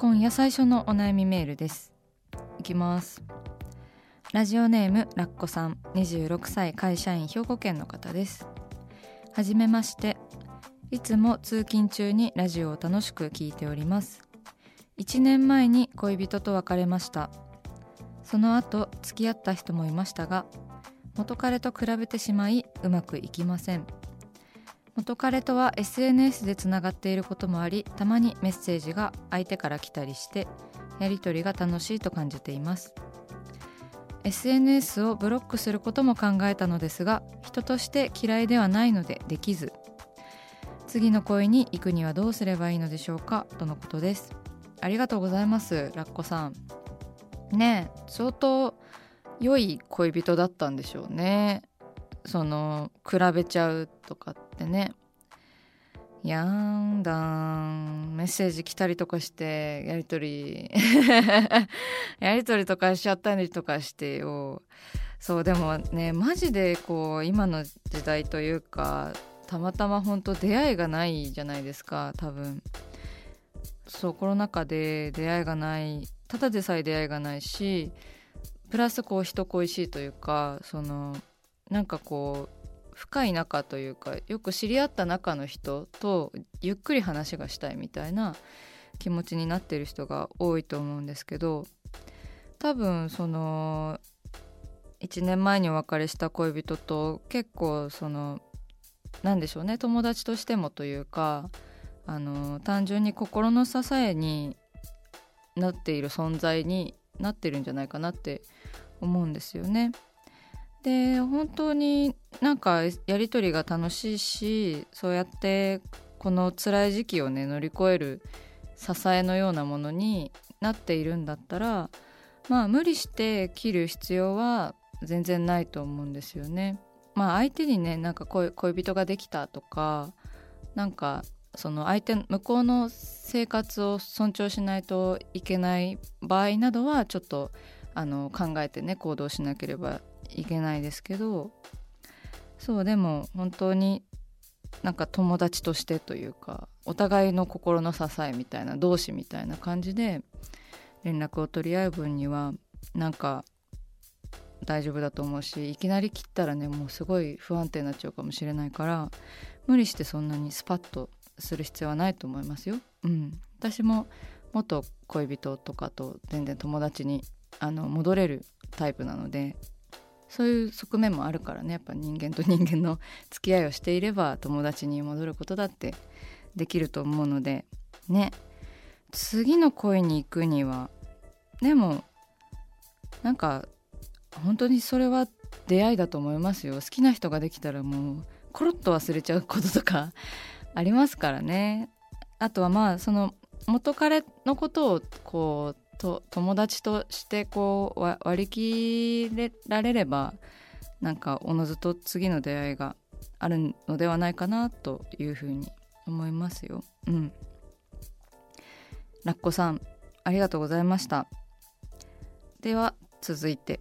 今夜最初のお悩みメールです。いきます。ラジオネームラッコさん。26歳会社員兵庫県の方です。はじめまして。いつも通勤中にラジオを楽しく聞いております。1年前に恋人と別れました。その後付き合った人もいましたが元彼と比べてしまいうまくいきません。元彼とは SNS でつながっていることもありたまにメッセージが相手から来たりしてやり取りが楽しいと感じています。SNS をブロックすることも考えたのですが人として嫌いではないのでできず次の恋に行くにはどうすればいいのでしょうかとのことです。ありがとうございますラッコさん。ねえ相当良い恋人だったんでしょうね。その比べちゃうとかってね。やんだん。メッセージ来たりとかしてやり取り。やり取 りとかしちゃったりとかしてよ。そうでもねマジでこう今の時代というかたまたま本当出会いがないじゃないですか多分。そうコロナ禍で出会いがない。ただでさえ出会いがないしプラスこう人恋しいというかそのなんかこう深い仲というかよく知り合った仲の人とゆっくり話がしたいみたいな気持ちになってる人が多いと思うんですけど多分その1年前にお別れした恋人と結構その何でしょうね友達としてもというかあの単純に心の支えになっている存在になってるんじゃないかなって思うんですよね。で本当になんかやり取りが楽しいしそうやってこの辛い時期をね乗り越える支えのようなものになっているんだったらまあ無理して切る必要は全然ないと思うんですよね。まあ相手にねなんか恋人ができたとかなんかその相手向こうの生活を尊重しないといけない場合などはちょっとあの考えてね行動しなければいけないですけどそうでも本当になんか友達としてというかお互いの心の支えみたいな同志みたいな感じで連絡を取り合う分にはなんか大丈夫だと思うしいきなり切ったらねもうすごい不安定になっちゃうかもしれないから無理してそんなにスパッとする必要はないと思いますよ。うん、私も元恋人とかと全然友達にあの戻れるタイプなのでそういう側面もあるからね。やっぱ人間と人間の付き合いをしていれば友達に戻ることだってできると思うのでね。次の恋に行くにはでもなんか本当にそれは出会いだと思いますよ。好きな人ができたらもうコロッと忘れちゃうこととかありますからね。あとはまあその元彼のことをこうと友達としてこう割り切れられればなんかおのずと次の出会いがあるのではないかなというふうに思いますよ。うん。ラッコさんありがとうございましたでは続いて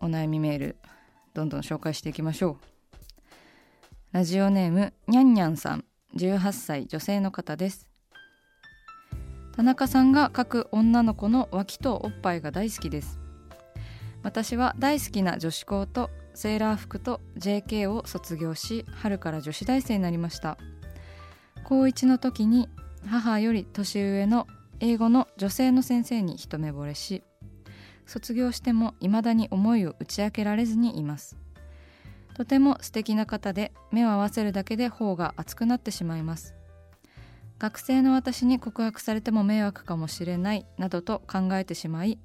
お悩みメールどんどん紹介していきましょうラジオネームにゃんにゃんさん18歳女性の方です田中さんが描く女の子の脇とおっぱいが大好きです。私は大好きな女子校とセーラー服と JK を卒業し春から女子大生になりました。高1の時に母より年上の英語の女性の先生に一目惚れし卒業しても未だに思いを打ち明けられずにいます。とても素敵な方で目を合わせるだけで頬が熱くなってしまいます。学生の私に告白されても迷惑かもしれないなどと考えてしまい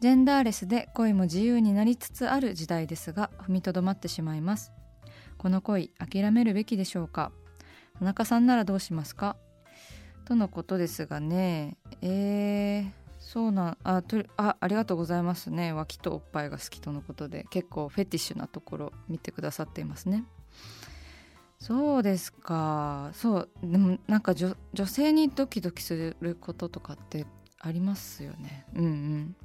ジェンダーレスで恋も自由になりつつある時代ですが踏みとどまってしまいます。この恋諦めるべきでしょうか？田中さんならどうしますか？とのことですがね。えー、そうなんあとあありがとうございますね。脇とおっぱいが好きとのことで結構フェティッシュなところ見てくださっていますね。そうですか。そうでもなんか女性にドキドキすることとかってありますよね。うんうん。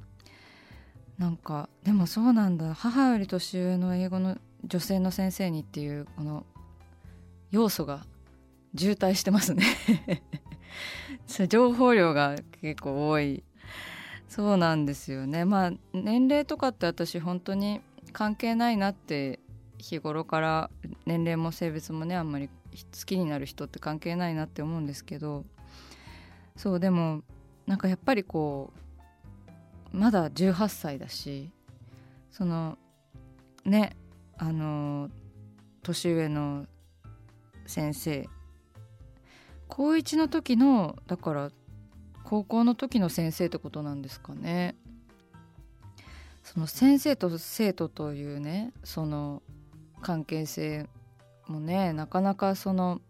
なんかでもそうなんだ。母より年上の英語の女性の先生にっていうこの要素が渋滞してますね。情報量が結構多い。そうなんですよね。まあ年齢とかって私本当に関係ないなって日頃から年齢も性別もねあんまり好きになる人って関係ないなって思うんですけどそうでもなんかやっぱりこうまだ18歳だしそのねあの年上の先生高1の時のだから高校の時の先生ってことなんですかね。その先生と生徒というねその関係性もねなかなかその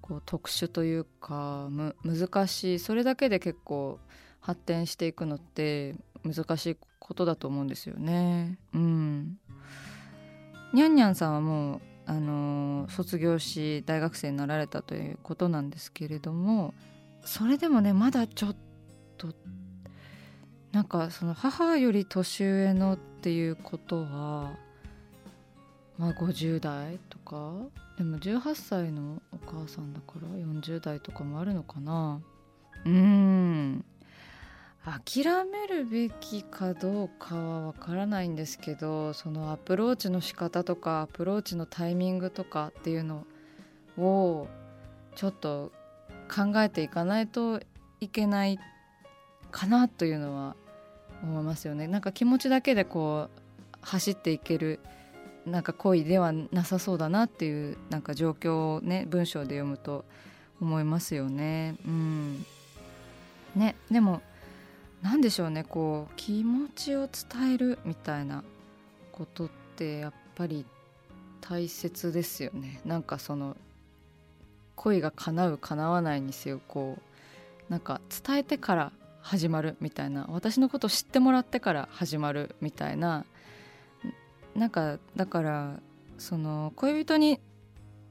こう特殊というか難しいそれだけで結構発展していくのって難しいことだと思うんですよね。うん。にゃんにゃんさんはもうあの、卒業し大学生になられたということなんですけれどもそれでもねまだちょっとなんかその母より年上のっていうことはまあ50代とか。でも18歳のお母さんだから40代とかもあるのかな。うん。諦めるべきかどうかはわからないんですけどそのアプローチの仕方とかアプローチのタイミングとかっていうのをちょっと考えていかないといけないかなというのは思いますよね。なんか気持ちだけでこう走っていけるなんか恋ではなさそうだなっていうなんか状況をね文章で読むと思いますよね。うん、ねでも何でしょうねこう気持ちを伝えるみたいなことってやっぱり大切ですよね。なんかその恋が叶う叶わないにせよこうなんか伝えてから始まるみたいな私のことを知ってもらってから始まるみたいななんかだからその恋人に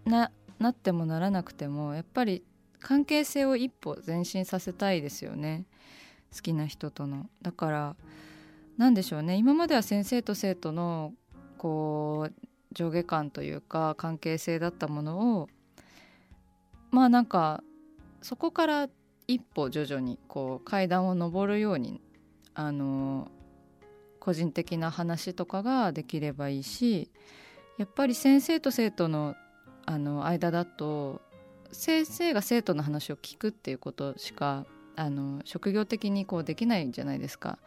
ななってもならなくてもやっぱり関係性を一歩前進させたいですよね好きな人との。だから何でしょうね今までは先生と生徒のこう上下感というか関係性だったものをまあなんかそこから一歩徐々にこう階段を上るようにあの個人的な話とかができればいいしやっぱり先生と生徒のあの間だと先生が生徒の話を聞くっていうことしかあの職業的にこうできないんじゃないですか。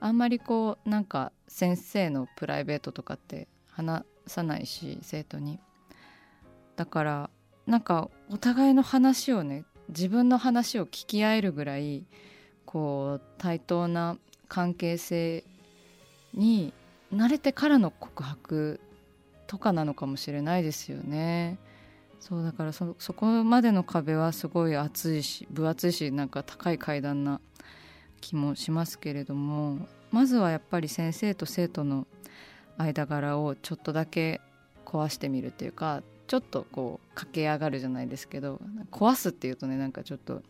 あんまりこうなんか先生のプライベートとかって話さないし生徒に。だからなんかお互いの話をね自分の話を聞き合えるぐらいこう対等な関係性に慣れてからの告白とかなのかもしれないですよね。そうだからそそこまでの壁はすごい厚いし分厚いしなんか高い階段な気もしますけれどもまずはやっぱり先生と生徒の間柄をちょっとだけ壊してみるっていうかちょっとこう駆け上がるじゃないですけど壊すっていうとねなんかちょっと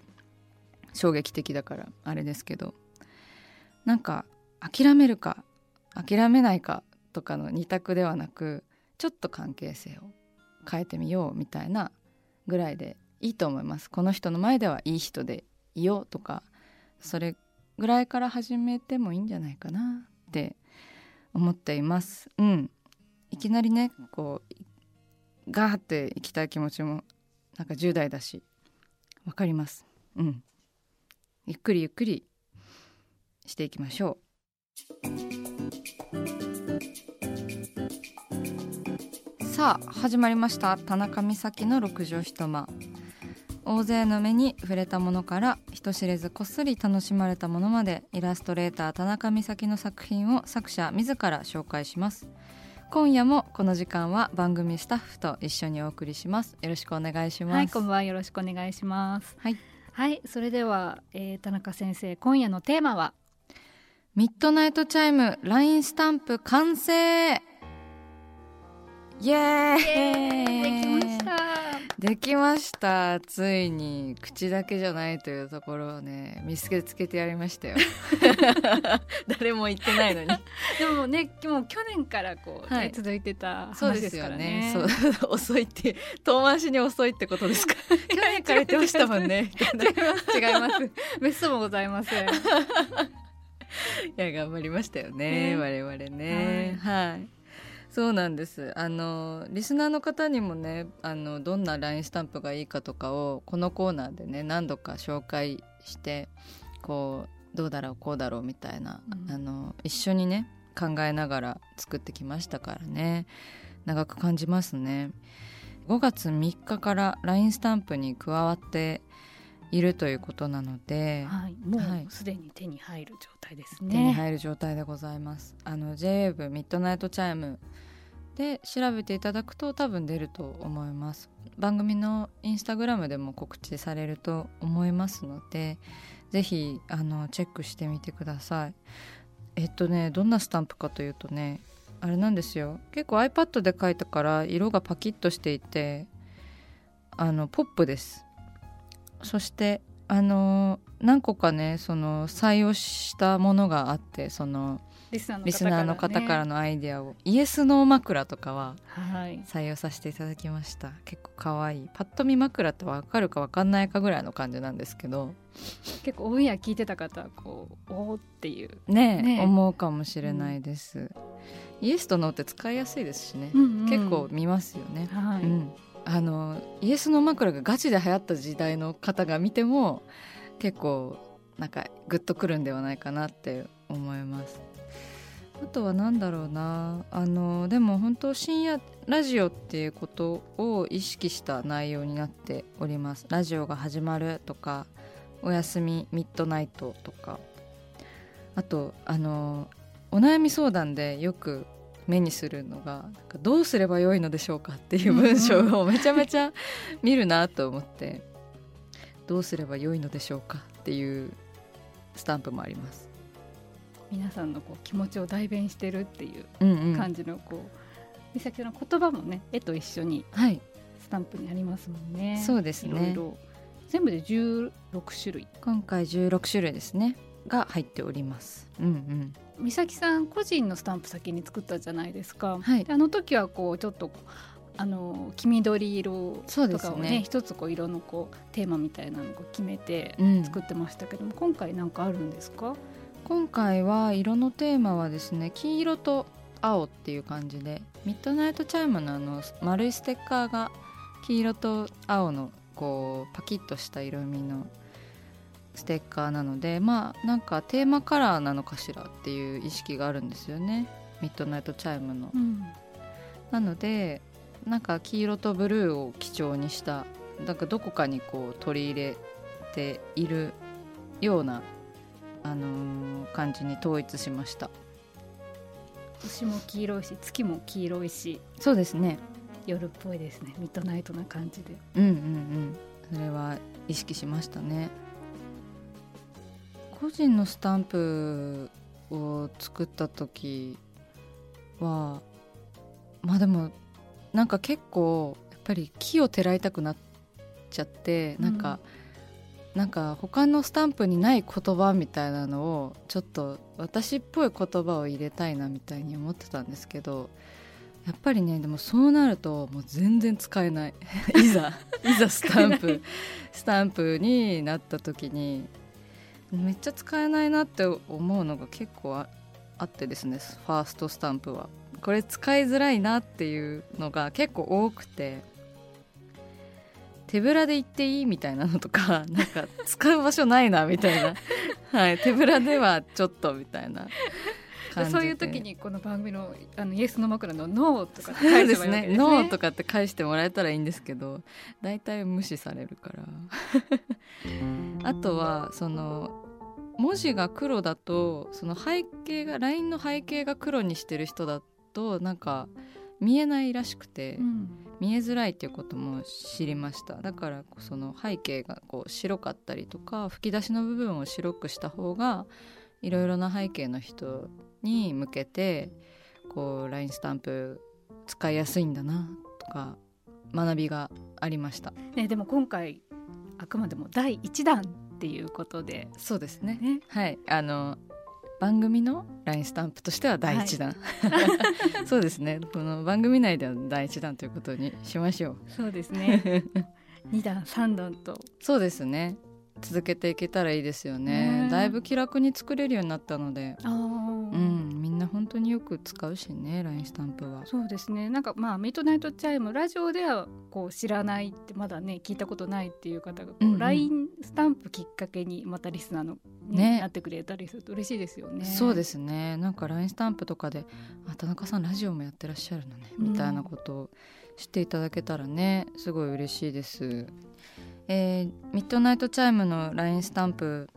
衝撃的だからあれですけどなんか諦めるか諦めないかとかの二択ではなくちょっと関係性を変えてみようみたいなぐらいでいいと思います。この人の前ではいい人でいようとかそれぐらいから始めてもいいんじゃないかなって思っています。うん。いきなりねこうガーっていきたい気持ちもなんか10代だしわかります。うん。ゆっくりゆっくりしていきましょう。さあ始まりました。田中美咲の六畳一間。大勢の目に触れたものから人知れずこっそり楽しまれたものまでイラストレーター田中美咲の作品を作者自ら紹介します。今夜もこの時間は番組スタッフと一緒にお送りします。よろしくお願いします。はいこんばんは。よろしくお願いします。はい、はいそれでは、えー、田中先生今夜のテーマはミッドナイトチャイム LINE スタンプ完成。イエーイ。できましたできました。ついに口だけじゃないというところをね見つけつけてやりましたよ。誰も言ってないのに。でもねもう去年からこう、ねはい。続いてたそうで話ですすからよねね。そう 遅いって遠回しに遅いってことですか？去年から言ってましたもんね。違います。違います。別荘もございません いや頑張りましたよねね。我々ね。はい、そうなんです。あのリスナーの方にもねあのどんな LINE スタンプがいいかとかをこのコーナーでね何度か紹介してこうどうだろうこうだろうみたいな、うん。あの一緒にね考えながら作ってきましたからね。長く感じますね。5月3日から LINE スタンプに加わっているということなので、はいもはいうすでに手に入る状態です手にね、入る状態でございます。あの J-WAVE ミッドナイトチャイムで調べていただくと多分出ると思います。番組のインスタグラムでも告知されると思いますので、ぜひあのチェックしてみてください。えっとねどんなスタンプかというとねあれなんですよ結構 iPad で描いたから色がパキッとしていてあのポップですそしてあの何個かねその採用したものがあってそのリスナーの方かららのアイデアを、イエスノー枕とかははい。採用させていただきました。結構可愛い。パッと見枕って分かるか分かんないかぐらいの感じなんですけど。結構オンエア聞いてた方はこうおーっていう、ねえねえ。思うかもしれないです、イエスとノーって使いやすいですしね、うんうん。結構見ますよね、はい、うん、あのイエスの枕がガチで流行った時代の方が見ても結構なんかグッとくるんではないかなって思います。あとは何だろうな。あのでも本当深夜ラジオっていうことを意識した内容になっております。ラジオが始まるとかおやすみミッドナイトとか。あとあのお悩み相談でよく目にするのがなんかどうすればよいのでしょうかっていう文章をめちゃめちゃ見るなと思ってどうすればよいのでしょうかっていうスタンプもあります。皆さんのこう気持ちを代弁してるっていううんうん、感じのこう、美咲さんの言葉もね絵と一緒にはいスタンプにありますもんね。そうですねいろいろ全部で16種類。今回16種類ですねが入っております。うんうん美咲さん個人のスタンプ先に作ったじゃないですか。はいであの時はこうちょっとあの黄緑色そうですとかをねね一つこう色のこうテーマみたいなのを決めてうん作ってましたけども、今回なんかあるんですか？今回は色のテーマはですね黄色と青っていう感じでミッドナイトチャイムのあの丸いステッカーが黄色と青のこうパキッとした色味のステッカーなのでまあなんかテーマカラーなのかしらっていう意識があるんですよね。ミッドナイトチャイムの。うん、なのでなんか黄色とブルーを基調にしたなんかどこかにこう取り入れているような、あのー感じに統一しました。星も黄色いし月も黄色いしそうですね。夜っぽいですね。ミッドナイトな感じで。うんうんうん。それは意識しましたね個人のスタンプを作った時はまあでもなんか結構やっぱり木をてらいたくなっちゃってなんか、なんか他のスタンプにない言葉みたいなのをちょっと私っぽい言葉を入れたいなみたいに思ってたんですけどやっぱりねでもそうなるともう全然使えない。いざいざスタンプスタンプになった時にめっちゃ使えないなって思うのが結構ああってですねファーストスタンプは。これ使いづらいなっていうのが結構多くて手ぶらで行っていいみたいなのとか なんか使う場所ないなみたいな、はい、手ぶらではちょっとみたいなそういう時にこの番組のあのイエスの枕のノーとか返せばいいわけですね。ノーとかって返してもらえたらいいんですけど大体無視されるから。あとはその文字が黒だとその背景が LINE の背景が黒にしてる人だとなんか見えないらしくて、うん、見えづらいっていうことも知りました。だからその背景がこう白かったりとか吹き出しの部分を白くした方がいろいろな背景の人に向けてこう LINE スタンプ使いやすいんだなとか学びがありました、ね、でも今回あくまでも第1弾っていうことで。そうですね、ね、はい。あの番組の LINE スタンプとしては第1弾、はい、そうですね。この番組内では第1弾ということにしましょう。そうですね。2弾3弾と。そうですね。続けていけたらいいですよね、ね、だいぶ気楽に作れるようになったので。うん当によく使うしね LINE スタンプは。そうですね。なんかまあミッドナイトチャイムラジオではこう知らないってまだね聞いたことないっていう方がこう、うんうん、LINE スタンプきっかけにまたリスナーのね、なってくれたりすると嬉しいですよね。そうですね。なんか LINE スタンプとかで「あ田中さんラジオもやってらっしゃるのね」みたいなことを知っていただけたらねすごい嬉しいです。えー、ミッドナイトチャイムの LINE スタンプ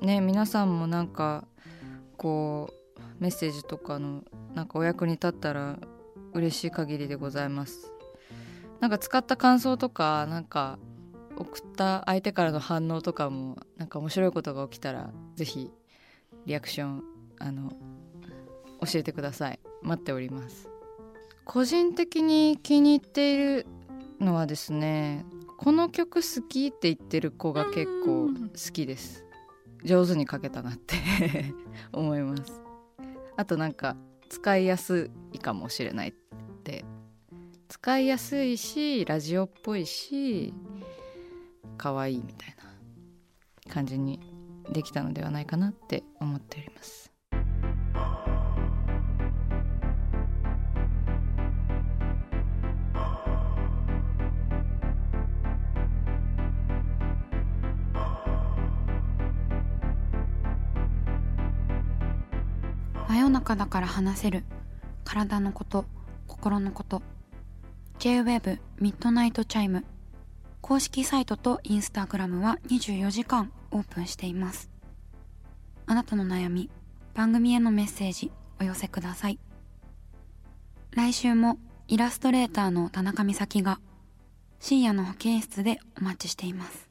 ね皆さんもなんかこうメッセージとかのなんかお役に立ったら嬉しい限りでございます。なんか使った感想とかなんか送った相手からの反応とかもなんか面白いことが起きたら是非リアクションあの教えてください。待っております。個人的に気に入っているのはですねこの曲好きって言ってる子が結構好きです。上手に書けたなって 思います。あとなんか使いやすいかもしれないって。使いやすいしラジオっぽいし可愛いみたいな感じにできたのではないかなって思っております。中だから話せる。体のこと心のこと。 J-WAVE ミッドナイトチャイム。公式サイトとインスタグラムは24時間オープンしています。あなたの悩み番組へのメッセージお寄せください。来週もイラストレーターの田中美咲が深夜の保健室でお待ちしています。